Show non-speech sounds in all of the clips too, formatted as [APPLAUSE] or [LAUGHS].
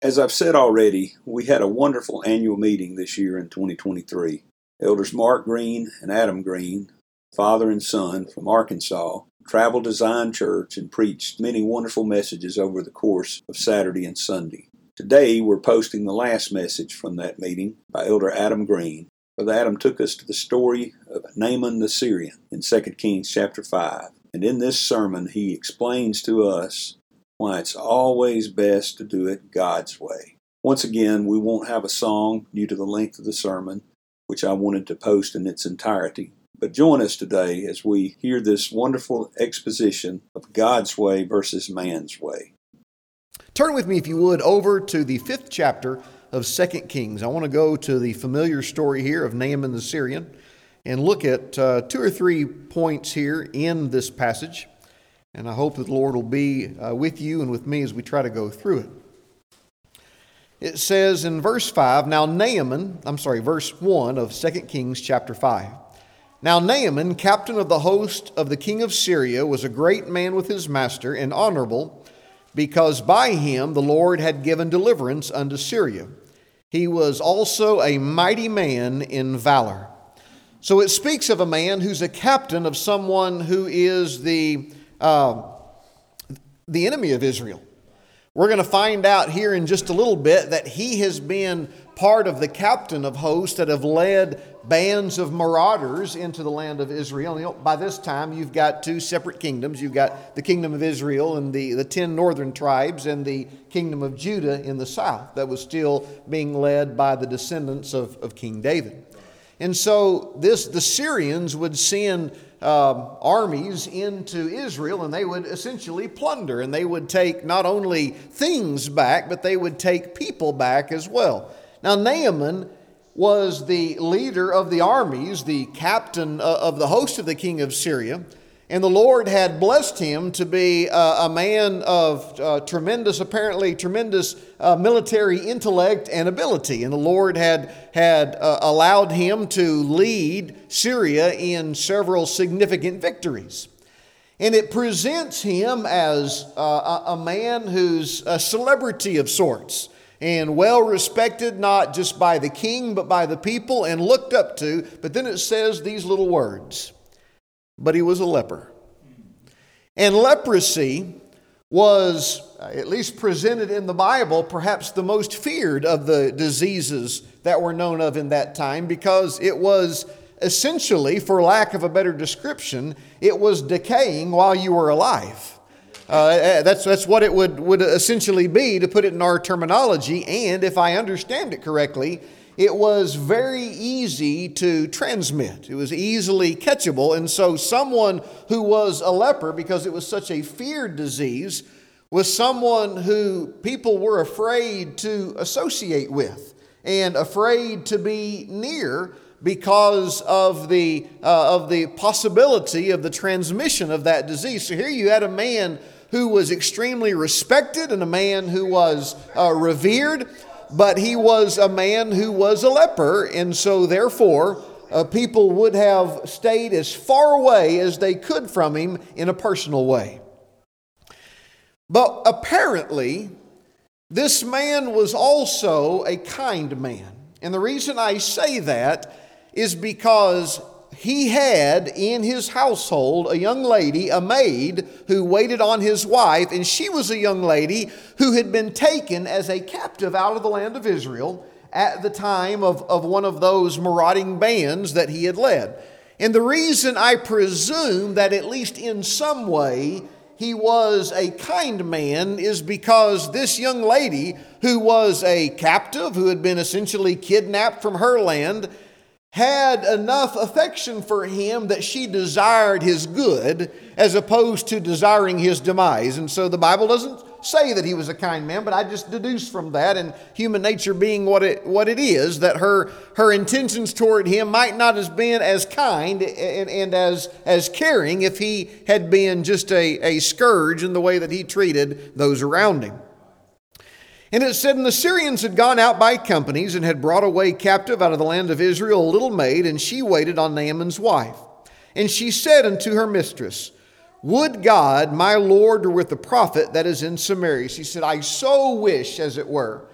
As I've said already, we had a wonderful annual meeting this year in 2023. Elders Mark Green and Adam Green, father and son from Arkansas, traveled to Zion Church and preached many wonderful messages over the course of Saturday and Sunday. Today, we're posting the last message from that meeting by Elder Adam Green. Brother Adam took us to the story of Naaman the Syrian in 2 Kings chapter 5. And in this sermon, he explains to us why it's always best to do it God's way. Once again, we won't have a song due to the length of the sermon, which I wanted to post in its entirety. But join us today as we hear this wonderful exposition of God's way versus man's way. Turn with me, if you would, over to the fifth chapter of Second Kings. I want to go to the familiar story here of Naaman the Syrian and look at uh, two or three points here in this passage. And I hope that the Lord will be uh, with you and with me as we try to go through it. It says in verse 5, Now Naaman, I'm sorry, verse 1 of 2 Kings chapter 5. Now Naaman, captain of the host of the king of Syria, was a great man with his master and honorable, because by him the Lord had given deliverance unto Syria. He was also a mighty man in valor. So it speaks of a man who's a captain of someone who is the uh, the enemy of Israel. We're going to find out here in just a little bit that he has been part of the captain of hosts that have led bands of marauders into the land of Israel. You know, by this time, you've got two separate kingdoms. You've got the kingdom of Israel and the, the ten northern tribes, and the kingdom of Judah in the south that was still being led by the descendants of, of King David. And so this the Syrians would send um, armies into Israel and they would essentially plunder and they would take not only things back, but they would take people back as well. Now, Naaman was the leader of the armies, the captain uh, of the host of the king of Syria. And the Lord had blessed him to be uh, a man of uh, tremendous, apparently tremendous uh, military intellect and ability. And the Lord had, had uh, allowed him to lead Syria in several significant victories. And it presents him as uh, a, a man who's a celebrity of sorts and well respected, not just by the king, but by the people and looked up to. But then it says these little words but he was a leper. And leprosy was, at least presented in the Bible, perhaps the most feared of the diseases that were known of in that time because it was essentially, for lack of a better description, it was decaying while you were alive. Uh, that's, that's what it would, would essentially be, to put it in our terminology. And if I understand it correctly, it was very easy to transmit. It was easily catchable. And so, someone who was a leper, because it was such a feared disease, was someone who people were afraid to associate with and afraid to be near because of the, uh, of the possibility of the transmission of that disease. So here you had a man who was extremely respected and a man who was uh, revered but he was a man who was a leper, and so therefore, uh, people would have stayed as far away as they could from him in a personal way. But apparently, this man was also a kind man. And the reason I say that is because he had in his household a young lady, a maid, who waited on his wife, and she was a young lady who had been taken as a captive out of the land of Israel at the time of, of one of those marauding bands that he had led. And the reason I presume that, at least in some way, he was a kind man is because this young lady, who was a captive, who had been essentially kidnapped from her land, had enough affection for him that she desired his good as opposed to desiring his demise. And so the Bible doesn't say that he was a kind man, but I just deduce from that, and human nature being what it, what it is, that her, her intentions toward him might not have been as kind and, and as, as caring if he had been just a, a scourge in the way that he treated those around him. And it said, And the Syrians had gone out by companies and had brought away captive out of the land of Israel a little maid, and she waited on Naaman's wife. And she said unto her mistress, Would God my Lord were with the prophet that is in Samaria. She said, I so wish, as it were,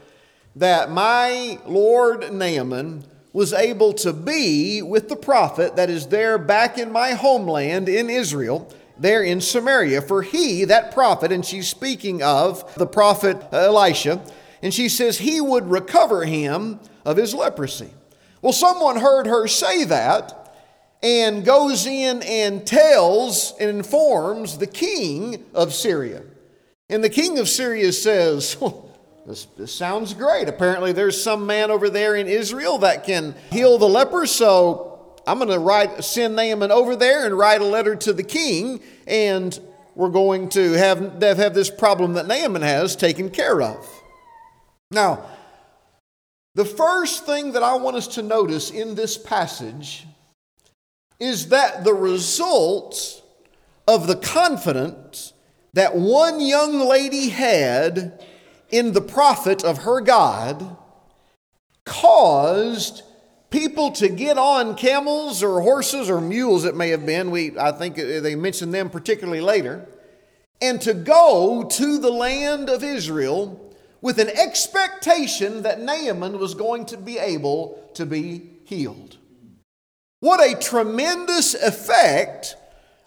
that my Lord Naaman was able to be with the prophet that is there back in my homeland in Israel there in Samaria. For he, that prophet, and she's speaking of the prophet Elisha, and she says he would recover him of his leprosy. Well, someone heard her say that and goes in and tells and informs the king of Syria. And the king of Syria says, [LAUGHS] well, this, this, sounds great. Apparently, there's some man over there in Israel that can heal the leper, so I'm going to write, send Naaman over there and write a letter to the king, and we're going to have, have this problem that Naaman has taken care of. Now, the first thing that I want us to notice in this passage is that the result of the confidence that one young lady had in the prophet of her God caused people to get on camels or horses or mules, it may have been. We, I think they mentioned them particularly later, and to go to the land of Israel with an expectation that Naaman was going to be able to be healed. What a tremendous effect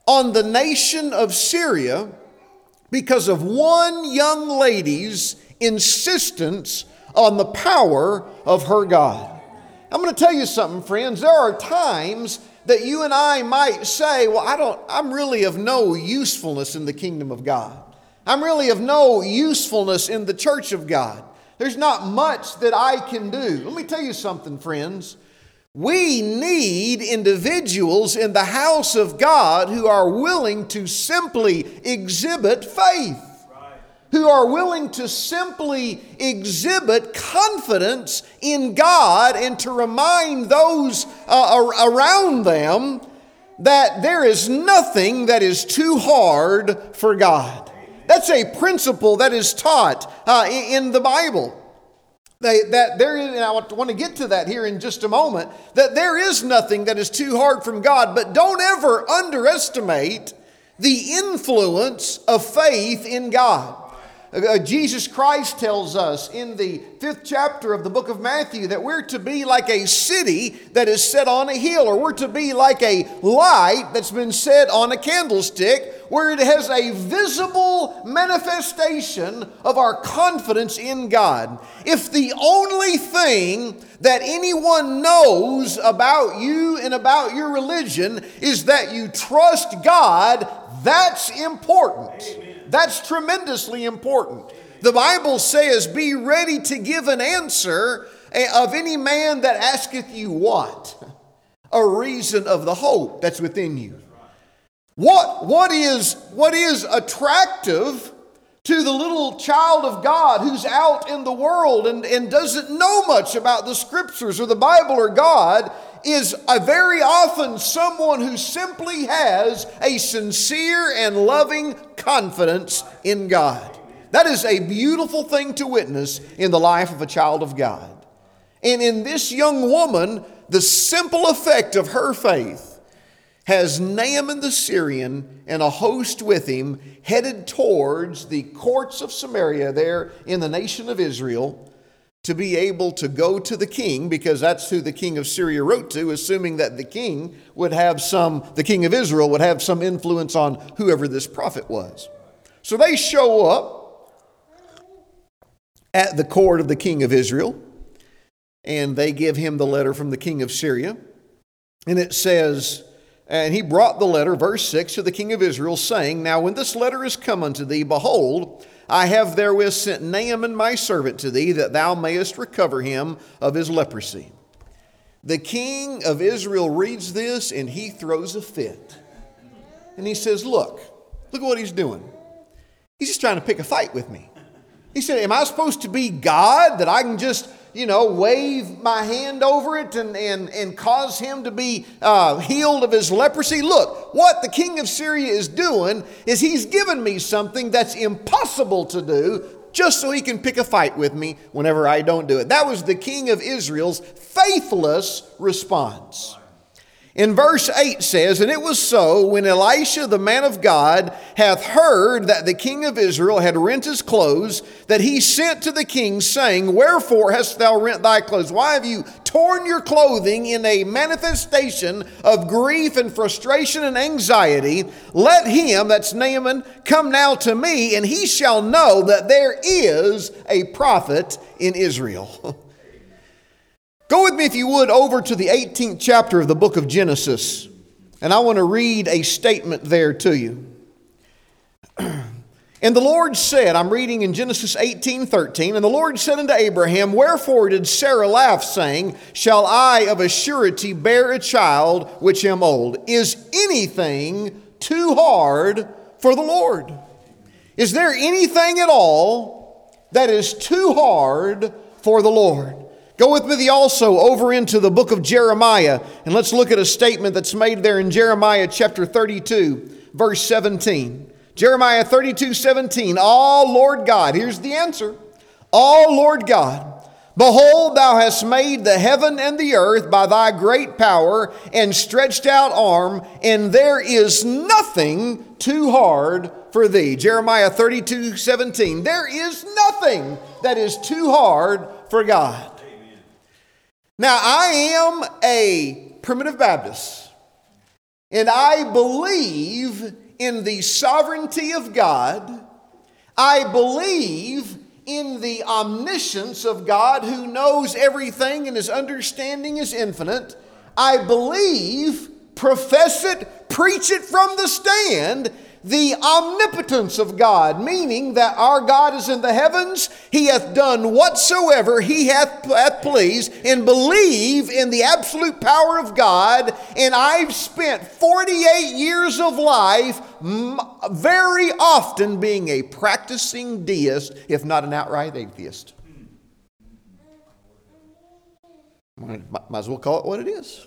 on the nation of Syria because of one young lady's insistence on the power of her God. I'm going to tell you something, friends. There are times that you and I might say, Well, I don't, I'm really of no usefulness in the kingdom of God. I'm really of no usefulness in the church of God. There's not much that I can do. Let me tell you something, friends. We need individuals in the house of God who are willing to simply exhibit faith who are willing to simply exhibit confidence in God and to remind those uh, around them that there is nothing that is too hard for God. That's a principle that is taught uh, in the Bible. They, that there is, and I want to get to that here in just a moment, that there is nothing that is too hard from God, but don't ever underestimate the influence of faith in God. Uh, Jesus Christ tells us in the fifth chapter of the book of Matthew that we're to be like a city that is set on a hill, or we're to be like a light that's been set on a candlestick, where it has a visible manifestation of our confidence in God. If the only thing that anyone knows about you and about your religion is that you trust God, that's important. Amen. That's tremendously important. The Bible says, be ready to give an answer eh, of any man that asketh you what? A reason of the hope that's within you. What, what, is, what is attractive to the little child of God who's out in the world and, and doesn't know much about the scriptures or the Bible or God is a very often someone who simply has a sincere and loving confidence in God. That is a beautiful thing to witness in the life of a child of God. And in this young woman, the simple effect of her faith has Naaman the Syrian and a host with him headed towards the courts of Samaria there in the nation of Israel to be able to go to the king because that's who the king of Syria wrote to assuming that the king would have some the king of Israel would have some influence on whoever this prophet was. So they show up at the court of the king of Israel and they give him the letter from the king of Syria and it says and he brought the letter, verse 6, to the king of Israel, saying, Now when this letter is come unto thee, behold, I have therewith sent Naaman my servant to thee, that thou mayest recover him of his leprosy. The king of Israel reads this and he throws a fit. And he says, Look, look at what he's doing. He's just trying to pick a fight with me. He said, Am I supposed to be God that I can just you know, wave my hand over it and, and, and cause him to be uh, healed of his leprosy. Look, what the king of Syria is doing is he's given me something that's impossible to do just so he can pick a fight with me whenever I don't do it. That was the king of Israel's faithless response. In verse 8 says, And it was so when Elisha the man of God hath heard that the king of Israel had rent his clothes, that he sent to the king, saying, Wherefore hast thou rent thy clothes? Why have you torn your clothing in a manifestation of grief and frustration and anxiety? Let him, that's Naaman, come now to me, and he shall know that there is a prophet in Israel. [LAUGHS] Go with me, if you would, over to the 18th chapter of the book of Genesis. And I want to read a statement there to you. [CLEARS THROAT] and the Lord said, I'm reading in Genesis 18 13, and the Lord said unto Abraham, Wherefore did Sarah laugh, saying, Shall I of a surety bear a child which am old? Is anything too hard for the Lord? Is there anything at all that is too hard for the Lord? Go with me also over into the book of Jeremiah, and let's look at a statement that's made there in Jeremiah chapter 32, verse 17. Jeremiah 32, 17. All Lord God, here's the answer. All Lord God, behold, thou hast made the heaven and the earth by thy great power and stretched out arm, and there is nothing too hard for thee. Jeremiah 32, 17. There is nothing that is too hard for God. Now, I am a primitive Baptist, and I believe in the sovereignty of God. I believe in the omniscience of God who knows everything and his understanding is infinite. I believe, profess it, preach it from the stand the omnipotence of God, meaning that our God is in the heavens, He hath done whatsoever He hath, hath pleased, and believe in the absolute power of God. And I've spent 48 years of life very often being a practicing deist, if not an outright atheist. Might, as well call it what it is.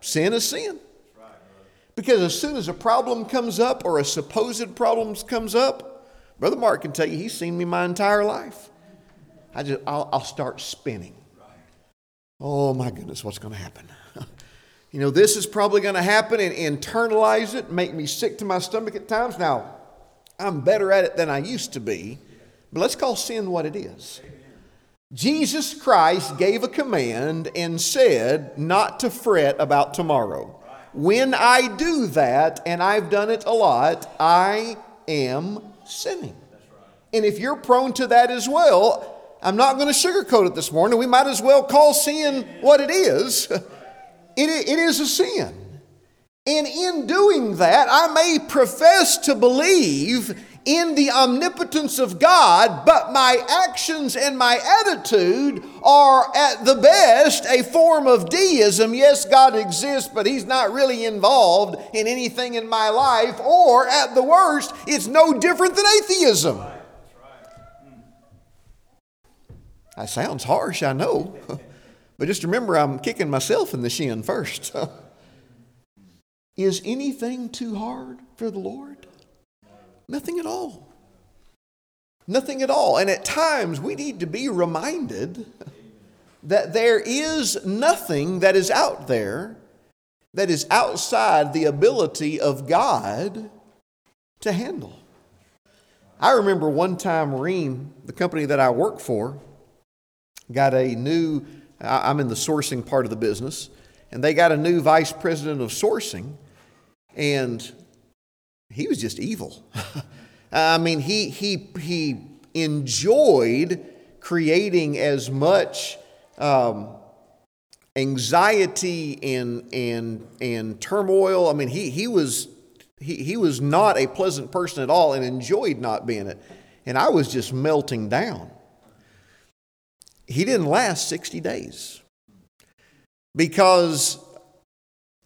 Sin is sin. Because as soon as a problem comes up or a supposed problem comes up, Brother Mark can tell you he's seen me my entire life. I just, I'll, I'll start spinning. Oh my goodness, what's going to happen? [LAUGHS] you know, this is probably going to happen and internalize it, make me sick to my stomach at times. Now, I'm better at it than I used to be, but let's call sin what it is. Jesus Christ gave a command and said not to fret about tomorrow. When I do that, and I've done it a lot, I am sinning. And if you're prone to that as well, I'm not going to sugarcoat it this morning. We might as well call sin what it is. [LAUGHS] It, it is a sin. And in doing that, I may profess to believe in the omnipotence of God, but my actions and my attitude are at the best a form of deism. Yes, God exists, but He's not really involved in anything in my life, or at the worst, it's no different than atheism. Hmm. That sounds harsh, I know. [LAUGHS] But just remember, I'm kicking myself in the shin first. [LAUGHS] Is anything too hard for the Lord? Nothing at all. Nothing at all. And at times we need to be reminded that there is nothing that is out there that is outside the ability of God to handle. I remember one time Rheem, the company that I work for, got a new, I'm in the sourcing part of the business, and they got a new vice president of sourcing, and he was just evil. [LAUGHS] I mean, he, he, he enjoyed creating as much um, anxiety and, and, and turmoil. I mean, he, he, was, he, he was not a pleasant person at all and enjoyed not being it. And I was just melting down. He didn't last 60 days because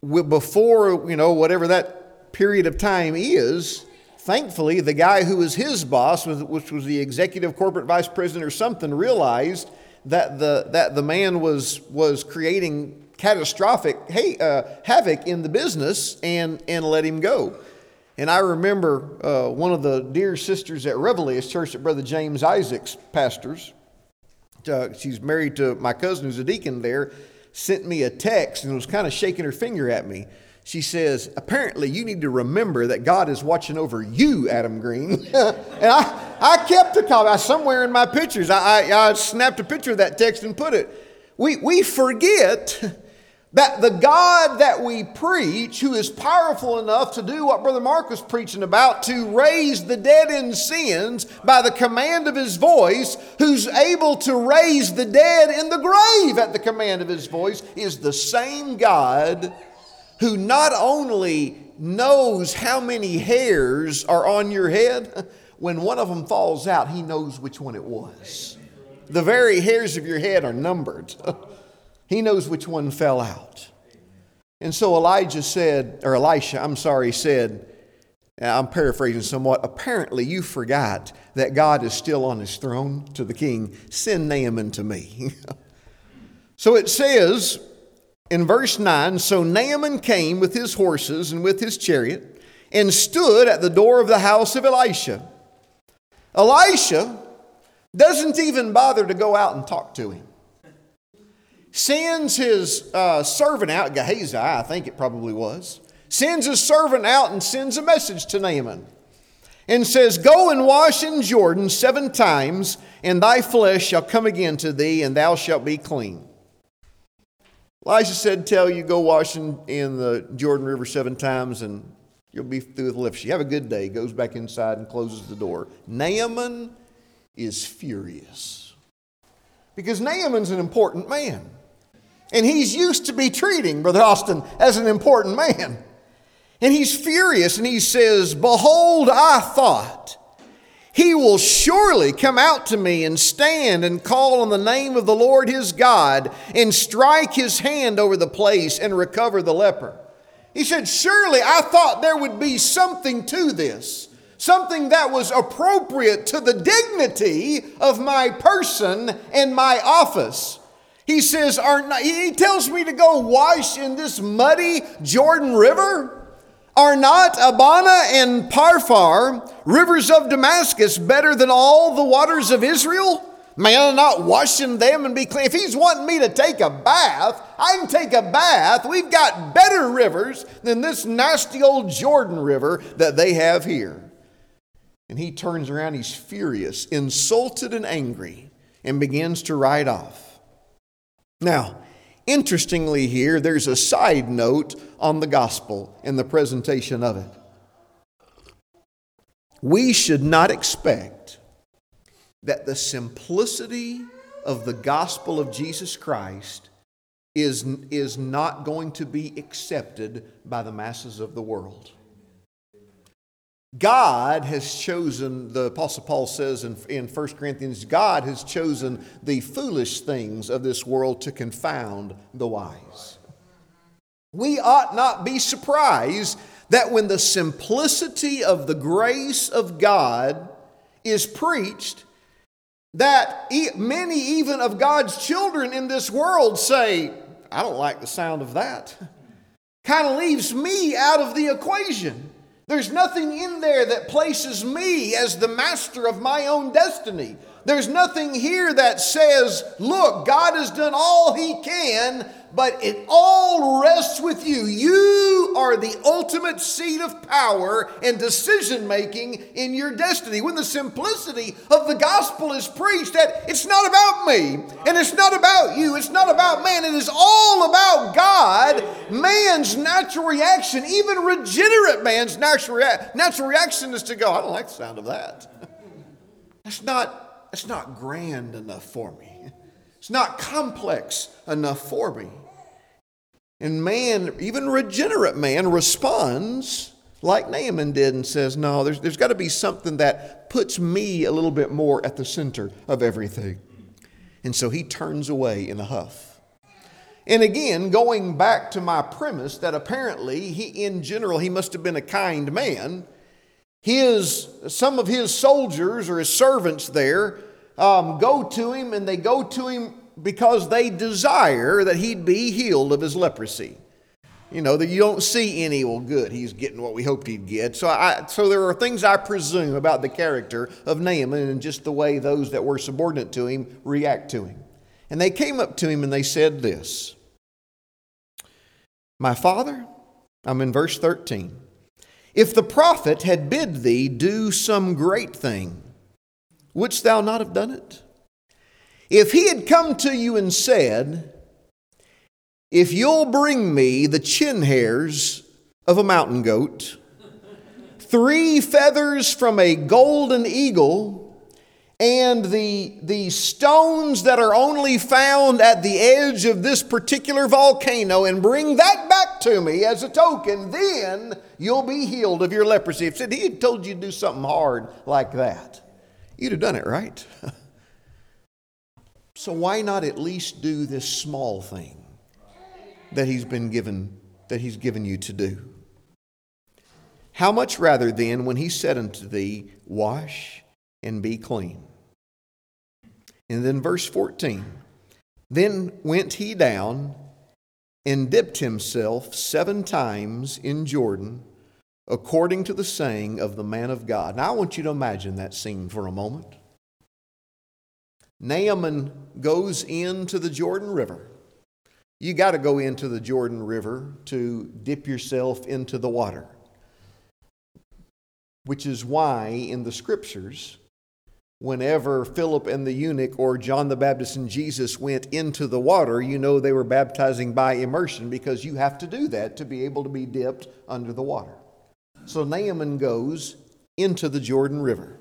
before, you know, whatever that period of time is, thankfully, the guy who was his boss, which was the executive corporate vice president or something, realized that the, that the man was, was creating catastrophic hey, uh, havoc in the business and, and let him go. And I remember uh, one of the dear sisters at Reveille's church that Brother James Isaacs pastors. Uh, she's married to my cousin who's a deacon there, sent me a text and was kind of shaking her finger at me she says, apparently you need to remember that God is watching over you, Adam Green. [LAUGHS] and I, I kept a copy. Somewhere in my pictures, I, I, I snapped a picture of that text and put it. We, we forget that the God that we preach, who is powerful enough to do what Brother Mark was preaching about, to raise the dead in sins by the command of his voice, who's able to raise the dead in the grave at the command of his voice, is the same God who not only knows how many hairs are on your head, [LAUGHS] when one of them falls out, he knows which one it was. The very hairs of your head are numbered. [LAUGHS] he knows which one fell out. And so Elijah said, or Elisha, I'm sorry, said, I'm paraphrasing somewhat, apparently you forgot that God is still on his throne to the king. Send Naaman to me. [LAUGHS] so it says, in verse 9 So Naaman came with his horses and with his chariot and stood at the door of the house of Elisha. Elisha doesn't even bother to go out and talk to him. Sends his uh, servant out, Gehazi, I think it probably was, sends his servant out and sends a message to Naaman and says, Go and wash in Jordan seven times, and thy flesh shall come again to thee, and thou shalt be clean. Elijah said, Tell you, go wash in, in the Jordan River seven times and you'll be through with leprosy. Have a good day. Goes back inside and closes the door. Naaman is furious because Naaman's an important man. And he's used to be treating Brother Austin as an important man. And he's furious and he says, Behold, I thought he will surely come out to me and stand and call on the name of the Lord his God and strike his hand over the place and recover the leper. He said, Surely I thought there would be something to this, something that was appropriate to the dignity of my person and my office. He says, He tells me to go wash in this muddy Jordan River. Are not Abana and Pharpar, rivers of Damascus, better than all the waters of Israel? May I not wash in them and be clean? If he's wanting me to take a bath, I can take a bath. We've got better rivers than this nasty old Jordan River that they have here. And he turns around, he's furious, insulted, and angry, and begins to ride off. Now, Interestingly, here, there's a side note on the gospel and the presentation of it. We should not expect that the simplicity of the gospel of Jesus Christ is, is not going to be accepted by the masses of the world. God has chosen, the Apostle Paul says in, in 1 Corinthians, God has chosen the foolish things of this world to confound the wise. We ought not be surprised that when the simplicity of the grace of God is preached, that many even of God's children in this world say, I don't like the sound of that. [LAUGHS] kind of leaves me out of the equation. There's nothing in there that places me as the master of my own destiny. There's nothing here that says, look, God has done all he can but it all rests with you. You are the ultimate seat of power and decision making in your destiny. When the simplicity of the gospel is preached, that it's not about me and it's not about you, it's not about man, it is all about God. Man's natural reaction, even regenerate man's natural, rea- natural reaction is to go, I don't like the sound of that. [LAUGHS] That's not, that's not grand enough for me. It's not complex enough for me. And man, even regenerate man, responds like Naaman did and says, No, there's, there's got to be something that puts me a little bit more at the center of everything. And so he turns away in a huff. And again, going back to my premise that apparently he, in general, he must have been a kind man. His, some of his soldiers or his servants there um, go to him and they go to him because they desire that he'd be healed of his leprosy. You know, that you don't see any, well, good, he's getting what we hoped he'd get. So, I, so there are things I presume about the character of Naaman and just the way those that were subordinate to him react to him. And they came up to him and they said this My father, I'm in verse 13. If the prophet had bid thee do some great thing, wouldst thou not have done it? If he had come to you and said, If you'll bring me the chin hairs of a mountain goat, three feathers from a golden eagle, and the, the stones that are only found at the edge of this particular volcano, and bring that back to me as a token, then you'll be healed of your leprosy. If he had told you to do something hard like that, you'd have done it, right? [LAUGHS] So why not at least do this small thing that he's been given that he's given you to do? How much rather then when he said unto thee, Wash and be clean? And then verse 14 Then went he down and dipped himself seven times in Jordan, according to the saying of the man of God. Now I want you to imagine that scene for a moment. Naaman goes into the Jordan River. You got to go into the Jordan River to dip yourself into the water. Which is why in the scriptures, whenever Philip and the eunuch or John the Baptist and Jesus went into the water, you know they were baptizing by immersion because you have to do that to be able to be dipped under the water. So Naaman goes into the Jordan River.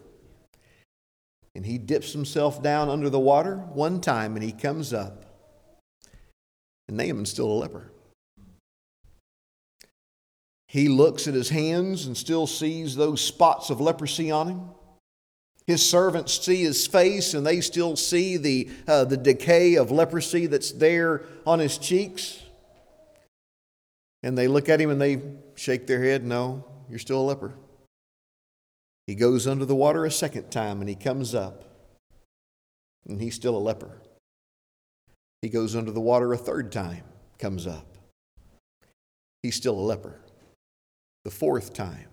And he dips himself down under the water one time and he comes up. And Naaman's still a leper. He looks at his hands and still sees those spots of leprosy on him. His servants see his face and they still see the, uh, the decay of leprosy that's there on his cheeks. And they look at him and they shake their head, No, you're still a leper. He goes under the water a second time and he comes up, and he's still a leper. He goes under the water a third time, comes up. He's still a leper. The fourth time,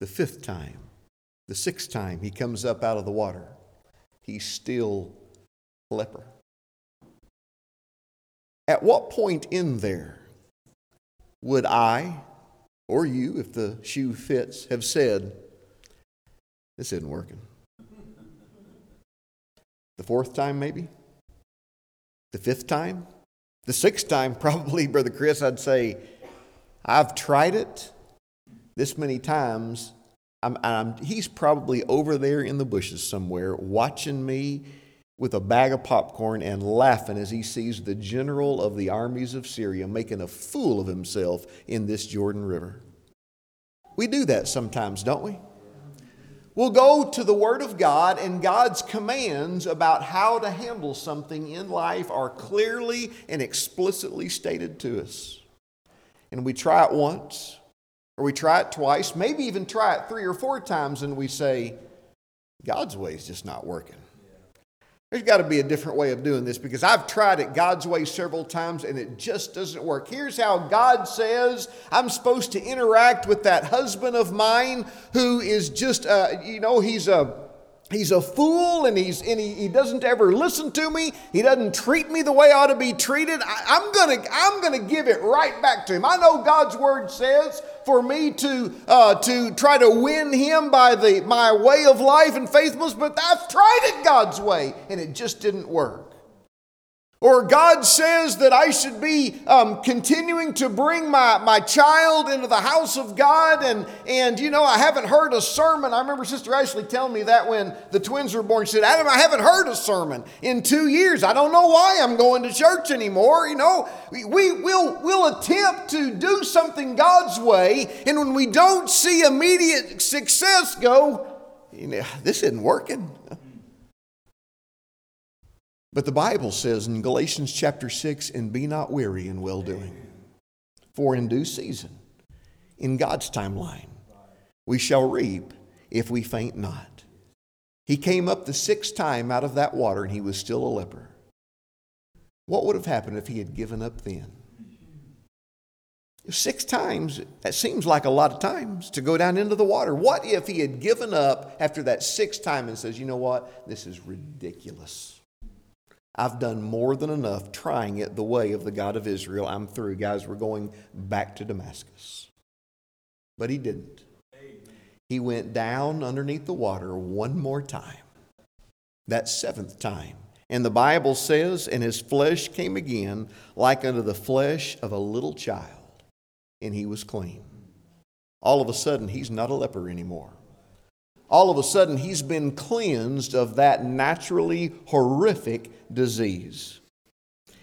the fifth time, the sixth time he comes up out of the water, he's still a leper. At what point in there would I or you, if the shoe fits, have said, this isn't working. The fourth time, maybe? The fifth time? The sixth time, [LAUGHS] probably, Brother Chris, I'd say, I've tried it this many times. I'm, I'm, he's probably over there in the bushes somewhere watching me with a bag of popcorn and laughing as he sees the general of the armies of Syria making a fool of himself in this Jordan River. We do that sometimes, don't we? We'll go to the Word of God, and God's commands about how to handle something in life are clearly and explicitly stated to us. And we try it once, or we try it twice, maybe even try it three or four times, and we say, God's way is just not working. There's got to be a different way of doing this because I've tried it God's way several times and it just doesn't work. Here's how God says I'm supposed to interact with that husband of mine who is just, uh, you know, he's a He's a fool and, he's, and he, he doesn't ever listen to me. He doesn't treat me the way I ought to be treated. I, am going to I'm gonna give it right back to him. I know God's word says for me to, uh, to try to win him by the, my way of life and faithfulness, but I've tried it God's way and it just didn't work. Or God says that I should be um, continuing to bring my, my child into the house of God. And, and, you know, I haven't heard a sermon. I remember Sister Ashley telling me that when the twins were born. She said, Adam, I haven't heard a sermon in two years. I don't know why I'm going to church anymore. You know, we, will we'll attempt to do something God's way. And when we don't see immediate success, go, you know, this isn't working. But the Bible says in Galatians chapter 6, and be not weary in well doing. For in due season, in God's timeline, we shall reap if we faint not. He came up the sixth time out of that water and he was still a leper. What would have happened if he had given up then? Six times, that seems like a lot of times to go down into the water. What if he had given up after that sixth time and says, you know what? This is ridiculous. I've done more than enough trying it the way of the God of Israel. I'm through, guys. We're going back to Damascus. But he didn't. He went down underneath the water one more time, that seventh time. And the Bible says, And his flesh came again like unto the flesh of a little child, and he was clean. All of a sudden, he's not a leper anymore all of a sudden he's been cleansed of that naturally horrific disease.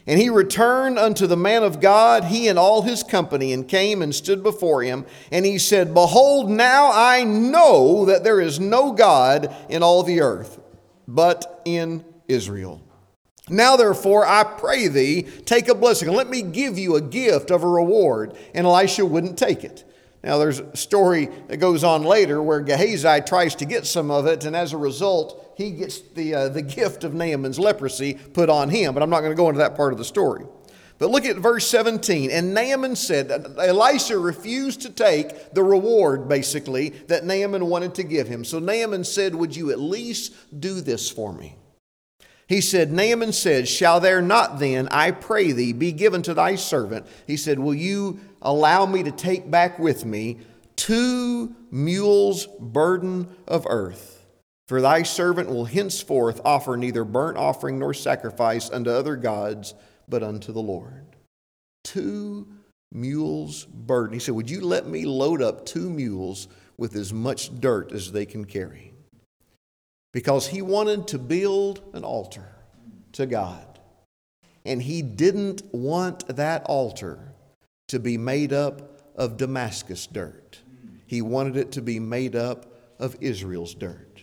And he returned unto the man of God, he and all his company, and came and stood before him. And he said, Behold, now I know that there is no God in all the earth, but in Israel. Now, therefore, I pray thee, take a blessing, and let me give you a gift of a reward. And Elisha wouldn't take it. Now, there's a story that goes on later where Gehazi tries to get some of it, and as a result, he gets the, uh, the gift of Naaman's leprosy put on him. But I'm not going to go into that part of the story. But look at verse 17. And Naaman said, Elisha refused to take the reward, basically, that Naaman wanted to give him. So Naaman said, Would you at least do this for me? He said, Naaman said, Shall there not then, I pray thee, be given to thy servant? He said, Will you allow me to take back with me two mules' burden of earth? For thy servant will henceforth offer neither burnt offering nor sacrifice unto other gods, but unto the Lord. Two mules' burden. He said, Would you let me load up two mules with as much dirt as they can carry? because he wanted to build an altar to God. And he didn't want that altar to be made up of Damascus dirt. He wanted it to be made up of Israel's dirt.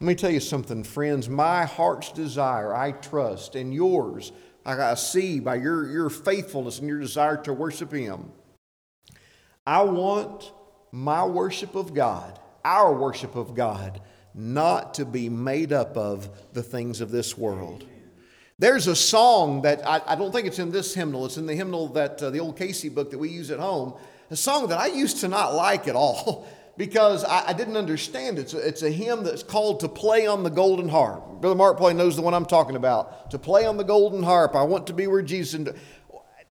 Let me tell you something, friends. My heart's desire, I trust, and yours, I see by your, your faithfulness and your desire to worship Him. I want my worship of God, our worship of God, not to be made up of the things of this world. There's a song that I, I don't think it's in this hymnal, it's in the hymnal that uh, the old Cayce book that we use at home, a song that I used to not like at all. [LAUGHS] because I, I, didn't understand it. It's a, it's a hymn that's called To Play on the Golden Harp. Brother Mark probably knows the one I'm talking about. To Play on the Golden Harp. I want to be where Jesus.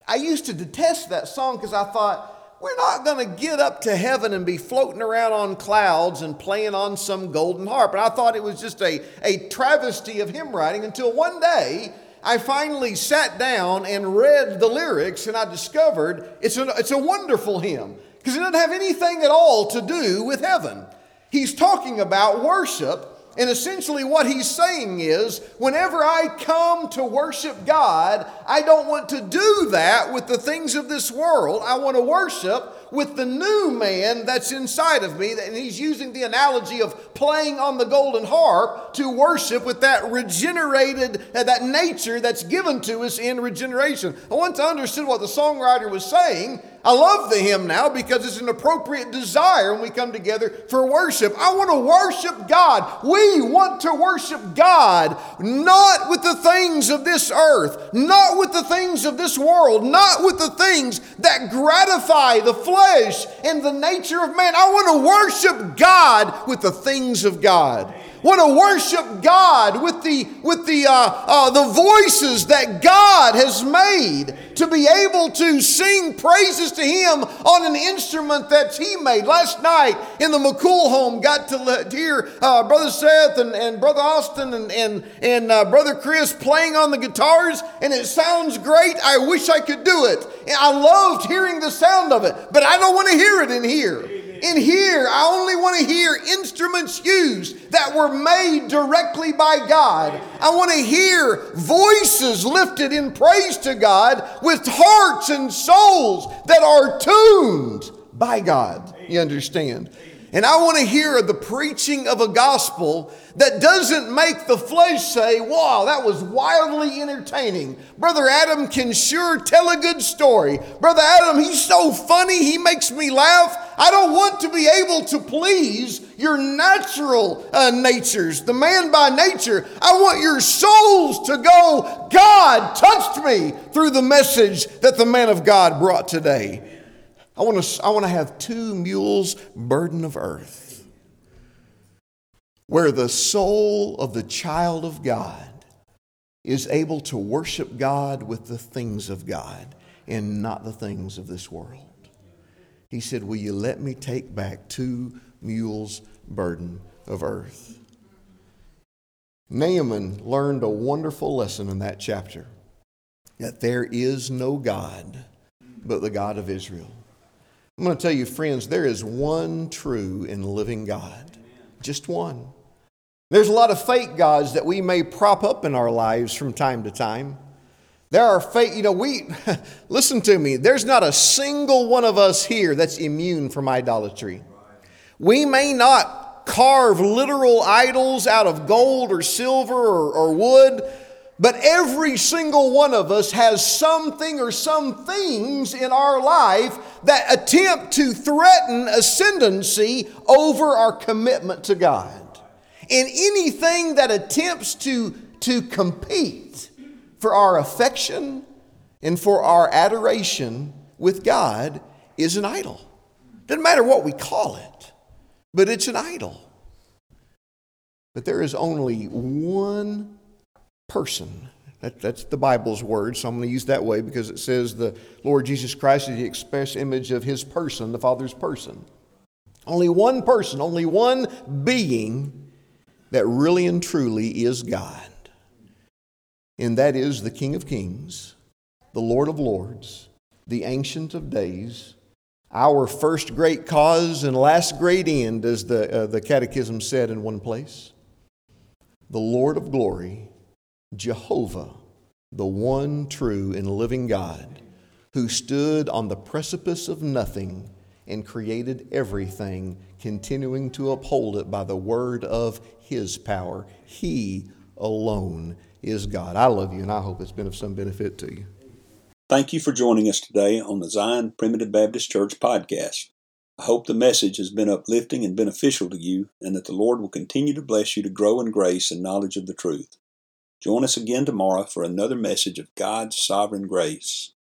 I used to detest that song because I thought, we're not going to get up to heaven and be floating around on clouds and playing on some golden harp. And I thought it was just a, a travesty of hymn writing until one day I finally sat down and read the lyrics and I discovered it's a, it's a wonderful hymn because it doesn't have anything at all to do with heaven. He's talking about worship and essentially, what he's saying is whenever I come to worship God, I don't want to do that with the things of this world. I want to worship with the new man that's inside of me. And he's using the analogy of playing on the golden harp to worship with that regenerated, uh, that nature that's given to us in regeneration. I want to understand what the songwriter was saying I love the hymn now because it's an appropriate desire when we come together for worship. I want to worship God. We want to worship God, not with the things of this earth, not with the things of this world, not with the things that gratify the flesh and the nature of man. I want to worship God with the things of God want to worship God with the with the uh, uh, the voices that God has made to be able to sing praises to Him on an instrument that He made. Last night in the McCool home, got to hear uh, Brother Seth and, and Brother Austin and and, and uh, Brother Chris playing on the guitars, and it sounds great. I wish I could do it. I loved hearing the sound of it, but I don't want to hear it in here. In here, I only want to hear instruments used that were made directly by God. I want to hear voices lifted in praise to God with hearts and souls that are tuned by God. You understand? And I want to hear the preaching of a gospel that doesn't make the flesh say, wow, that was wildly entertaining. Brother Adam can sure tell a good story. Brother Adam, he's so funny, he makes me laugh. I don't want to be able to please your natural uh, natures, the man by nature. I want your souls to go, God touched me through the message that the man of God brought today. I want to, I want to have two mules' burden of earth, where the soul of the child of God is able to worship God with the things of God and not the things of this world. He said, Will you let me take back two mules' burden of earth? Naaman learned a wonderful lesson in that chapter that there is no God but the God of Israel. I'm going to tell you, friends, there is one true and living God. Just one. There's a lot of fake gods that we may prop up in our lives from time to time. There are fake, you know, we, [LAUGHS] listen to me, there's not a single one of us here that's immune from idolatry. We may not carve literal idols out of gold or silver or, or wood, but every single one of us has something or some things in our life that attempt to threaten ascendancy over our commitment to God. And anything that attempts to, to compete for our affection and for our adoration with God is an idol. Doesn't matter what we call it, but it's an idol. But there is only one person. That, that's the Bible's word, so I'm going to use that way because it says the Lord Jesus Christ is the express image of his person, the Father's person. Only one person, only one being that really and truly is God. And that is the King of Kings, the Lord of Lords, the Ancient of Days, our first great cause and last great end, as the, uh, the Catechism said in one place, the Lord of glory Jehovah, the one true and living God, who stood on the precipice of nothing and created everything, continuing to uphold it by the word of his power. He alone is God. I love you, and I hope it's been of some benefit to you. Thank you for joining us today on the Zion Primitive Baptist Church podcast. I hope the message has been uplifting and beneficial to you, and that the Lord will continue to bless you to grow in grace and knowledge of the truth. Join us again tomorrow for another message of God's sovereign grace.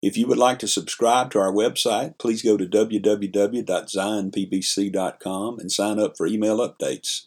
If you would like to subscribe to our website, please go to www.zionpbc.com and sign up for email updates.